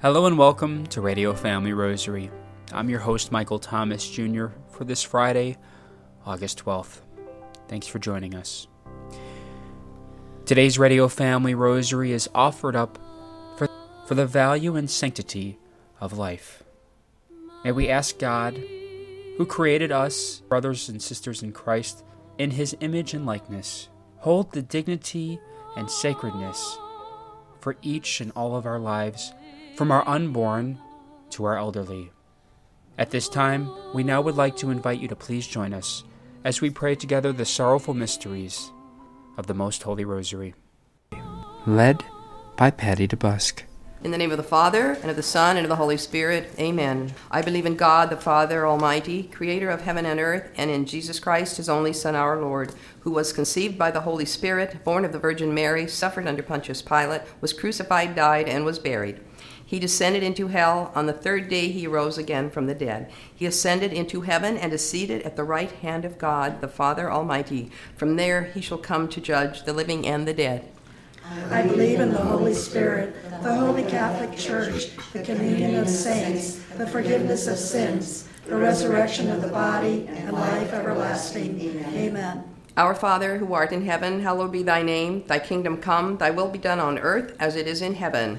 Hello and welcome to Radio Family Rosary. I'm your host, Michael Thomas Jr., for this Friday, August 12th. Thanks for joining us. Today's Radio Family Rosary is offered up for, for the value and sanctity of life. May we ask God, who created us, brothers and sisters in Christ, in his image and likeness, hold the dignity and sacredness for each and all of our lives from our unborn to our elderly. At this time, we now would like to invite you to please join us as we pray together the sorrowful mysteries of the Most Holy Rosary. Led by Patty DeBusk. In the name of the Father, and of the Son, and of the Holy Spirit, amen. I believe in God, the Father Almighty, creator of heaven and earth, and in Jesus Christ, his only Son, our Lord, who was conceived by the Holy Spirit, born of the Virgin Mary, suffered under Pontius Pilate, was crucified, died, and was buried. He descended into hell. On the third day, he rose again from the dead. He ascended into heaven and is seated at the right hand of God, the Father Almighty. From there, he shall come to judge the living and the dead. I believe in the Holy Spirit, the Holy Catholic Church, the communion of saints, the forgiveness of sins, the resurrection of the body, and life everlasting. Amen. Our Father, who art in heaven, hallowed be thy name. Thy kingdom come, thy will be done on earth as it is in heaven.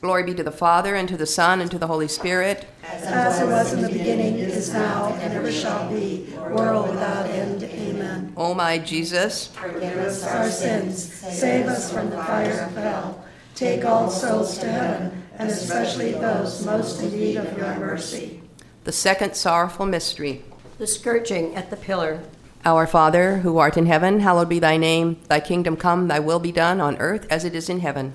Glory be to the Father, and to the Son, and to the Holy Spirit. As it was in the beginning, is now, and ever shall be, world without end. Amen. O my Jesus, Forgive us our sins, save us from the fire of hell, Take all souls to heaven, and especially those most in need of your mercy. The second sorrowful mystery. The scourging at the pillar. Our Father, who art in heaven, hallowed be thy name. Thy kingdom come, thy will be done on earth as it is in heaven.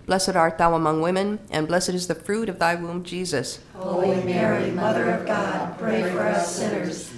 Blessed art thou among women, and blessed is the fruit of thy womb, Jesus. Holy Mary, Mother of God, pray for us sinners,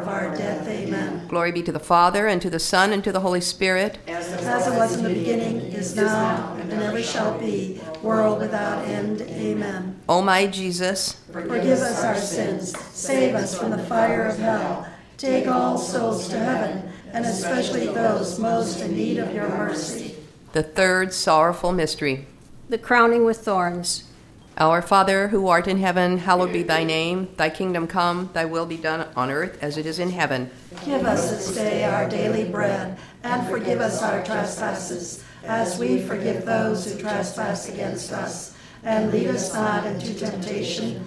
of our death. Amen. Glory be to the Father, and to the Son, and to the Holy Spirit. As it was in the beginning, is now, and ever shall be, world without end. Amen. O my Jesus, Forgive us our sins, save us from the fire of hell. Take all souls to heaven, and especially those most in need of your mercy. the third sorrowful mystery. The crowning with thorns. Our Father, who art in heaven, hallowed be thy name. Thy kingdom come, thy will be done on earth as it is in heaven. Give us this day our daily bread, and forgive us our trespasses, as we forgive those who trespass against us. And lead us not into temptation,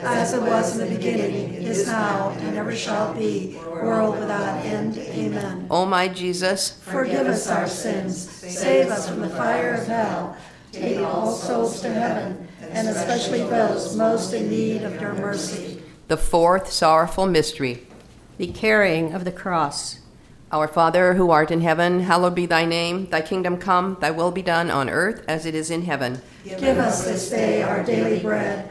As it was in the beginning, is now, and ever shall be, world without end. Amen. O my Jesus, Forgive us our sins, save us from the fire of hell, take all souls to heaven, and especially those most in need of your mercy. the fourth sorrowful mystery. The carrying of the cross. Our Father, who art in heaven, hallowed be thy name. Thy kingdom come, thy will be done on earth as it is in heaven. Give us this day our daily bread,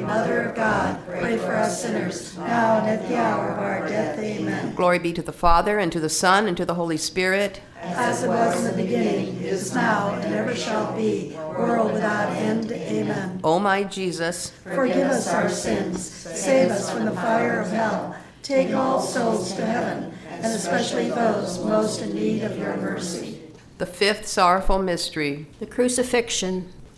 Mary, Mother of God, pray for us sinners, now and at the hour of our death. Amen. Glory be to the Father, and to the Son, and to the Holy Spirit. As it was in the beginning, is now, and ever shall be, world without end. Amen. O my Jesus, Forgive us our sins, save us from the fire of hell, take all souls to heaven, and especially those most in need of your mercy. the fifth sorrowful mystery. The crucifixion.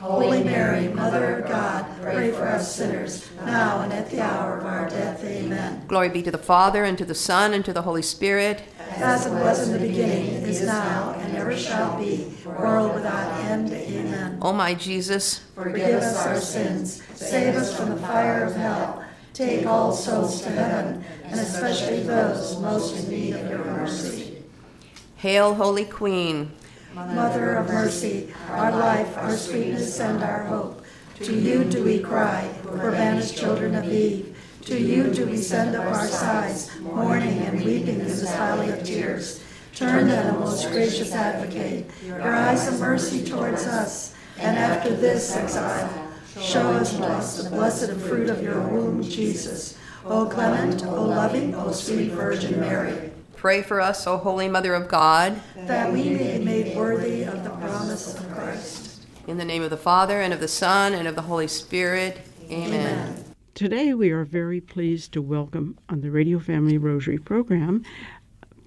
Holy Mary, Mother of God, pray for us sinners, now and at the hour of our death. Amen. Glory be to the Father, and to the Son, and to the Holy Spirit. As it was in the beginning, is now, and ever shall be, world without end. Amen. O my Jesus, Forgive us our sins, save us from the fire of hell. Take all souls to heaven, and especially those most in need of your mercy. Hail, Holy Queen. Mother of mercy, our life, our sweetness, and our hope. To you do we cry, poor banished children of Eve. To you do we send up our sighs, mourning and weeping in this valley of tears. Turn then, O most gracious advocate, your eyes of mercy towards us, and after this exile, show us blessed the blessed fruit of your womb, Jesus. O clement, O loving, O sweet Virgin Mary, Pray for us, O Holy Mother of God. that we may be made worthy of the promise of Christ. In the name of the Father, and of the Son, and of the Holy Spirit. Amen. Today, we are very pleased to welcome on the Radio Family Rosary program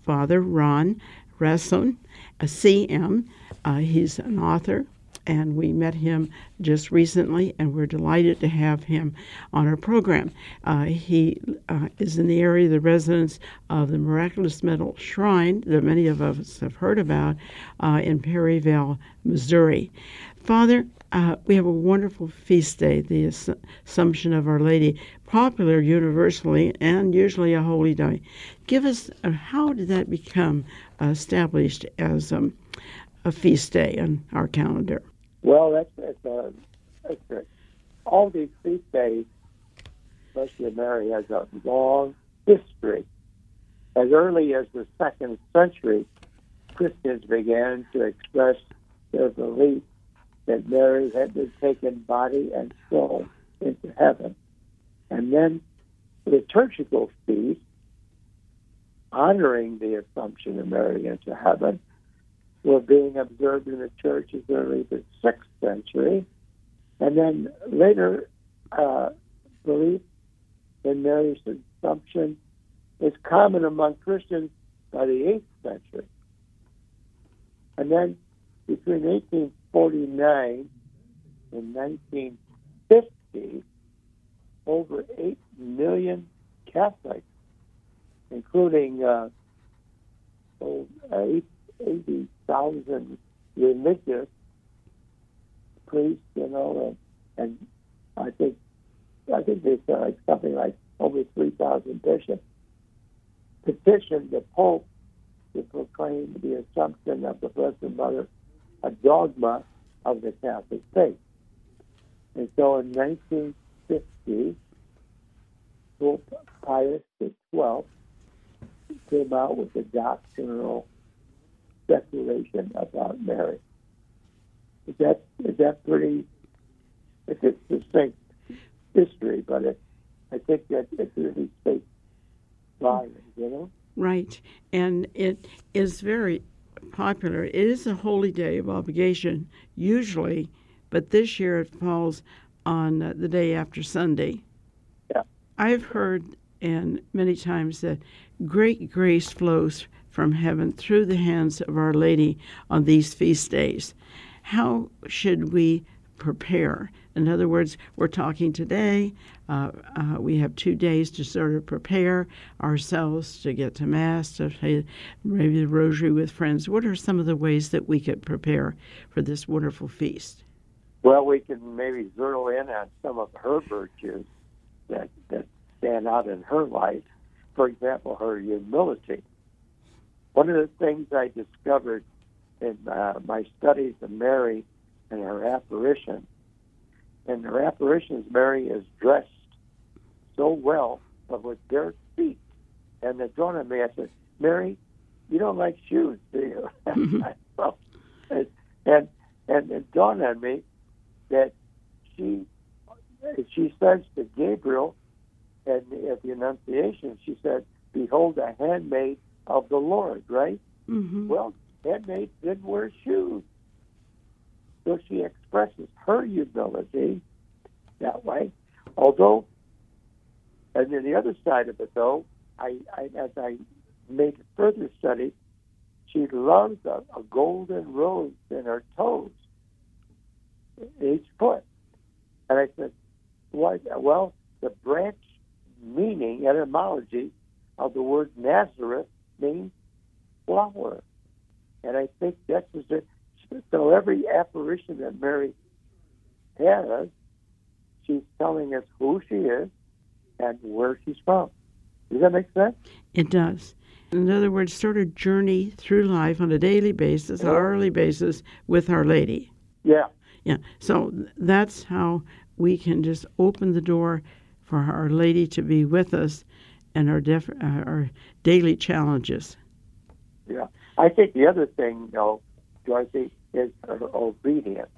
Father Ron Ramson, a CM. Uh, he's an author, and we met him just recently, and we're delighted to have him on our program. Uh, he uh, is in the area, the residence of the Miraculous Medal Shrine that many of us have heard about uh, in Perryville, Missouri. Father, uh, we have a wonderful feast day, the Assumption of Our Lady, popular universally and usually a holy day. Give us, uh, how did that become established as um, a feast day on our calendar? Well, that's a uh, that's all these feast days, especially Mary, has a long history. As early as the second century, Christians began to express their belief that Mary had been taken body and soul into heaven, and then liturgical feasts honoring the Assumption of Mary into heaven were being observed in the church as early as the sixth century, and then later uh, belief in Mary's assumption is common among Christians by the eighth century, and then between 1849 and 1950, over eight million Catholics, including uh, 80 thousand religious priests, you know, and, and I think I think there's like something like over three thousand bishops petitioned the Pope to proclaim the assumption of the Blessed Mother a dogma of the Catholic faith. And so in 1950, Pope Pius XII came out with the doctrinal declaration about Mary. Is that is that pretty? It's a distinct history, but it, I think that it really speaks volumes, you know. Right, and it is very popular. It is a holy day of obligation, usually, but this year it falls on the day after Sunday. Yeah. I've heard and many times that great grace flows from heaven through the hands of Our Lady on these feast days. How should we prepare? In other words, we're talking today. Uh, uh, we have two days to sort of prepare ourselves to get to Mass, to say maybe the Rosary with friends. What are some of the ways that we could prepare for this wonderful feast? Well, we can maybe zero in on some of her virtues that, that stand out in her life. for example, her humility. One of the things I discovered in uh, my studies of Mary and her apparition, and her apparitions, Mary is dressed so well, but with bare feet. And it dawned on me, I said, Mary, you don't like shoes, do you? and, and and it dawned on me that she she says to Gabriel and at the Annunciation, she said, Behold a handmaid of the Lord, right? Mm-hmm. Well, handmaids didn't wear shoes. So she expresses her humility that way. Although, and then the other side of it, though, I, I as I made further study, she loves a, a golden rose in her toes, each foot. And I said, what? Well, the branch meaning, etymology of the word Nazareth means flower. And I think that's it. So every apparition that Mary has, she's telling us who she is and where she's from. Does that make sense? It does. In other words, sort of journey through life on a daily basis, Yeah. hourly basis with Our Lady. Yeah. Yeah. So that's how we can just open the door for Our Lady to be with us and our def- uh, our daily challenges. Yeah. I think the other thing, though, Dorothy, is her obedience.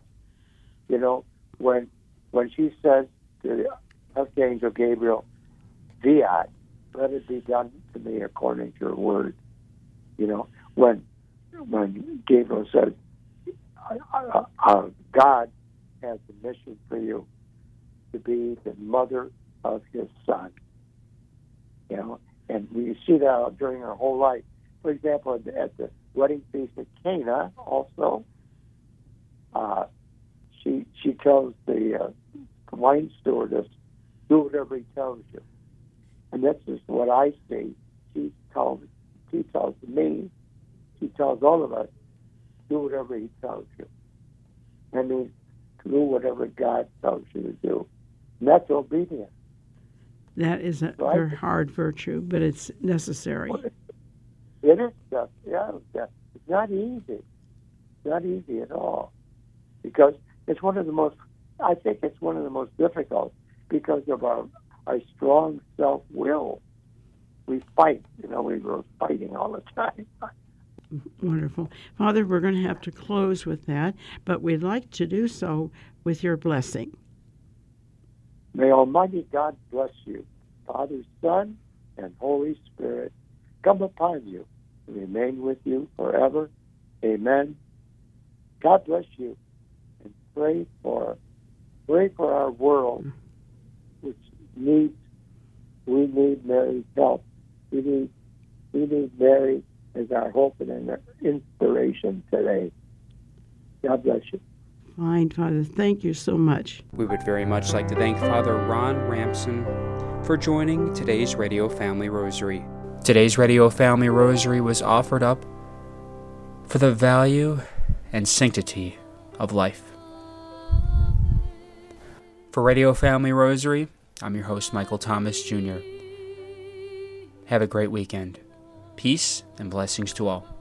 You know, when when she says to the Archangel Gabriel, Fiat, let it be done to me according to your word. You know, when when Gabriel says, uh, uh, God has a mission for you to be the mother of his son. You know, and we see that during her whole life. For example, at the, wedding feast at Cana, also, uh, she she tells the uh, wine stewardess, "Do whatever he tells you," and that's just what I see. She tells she tells me, she tells all of us, "Do whatever he tells you." That means do whatever God tells you to do, and that's obedience. That is a Right. very hard virtue, but it's necessary. It is tough. Yeah, it's. It's not easy. It's not easy at all because it's one of the most. I think it's one of the most difficult because of our our strong self will. We fight. You know, we were fighting all the time. Wonderful. Father, we're going to have to close with that, but we'd like to do so with your blessing. May Almighty God bless you, Father, Son, and Holy Spirit. Come upon you and remain with you forever. Amen. God bless you, and pray for pray for our world, which needs we need Mary's help. We need we need Mary as our hope and our inspiration today. God bless you. Fine, Father. Thank you so much. We would very much like to thank Father Ron Ramson for joining today's Radio Family Rosary. Today's Radio Family Rosary was offered up for the value and sanctity of life. For Radio Family Rosary, I'm your host, Michael Thomas Jr. Have a great weekend. Peace and blessings to all.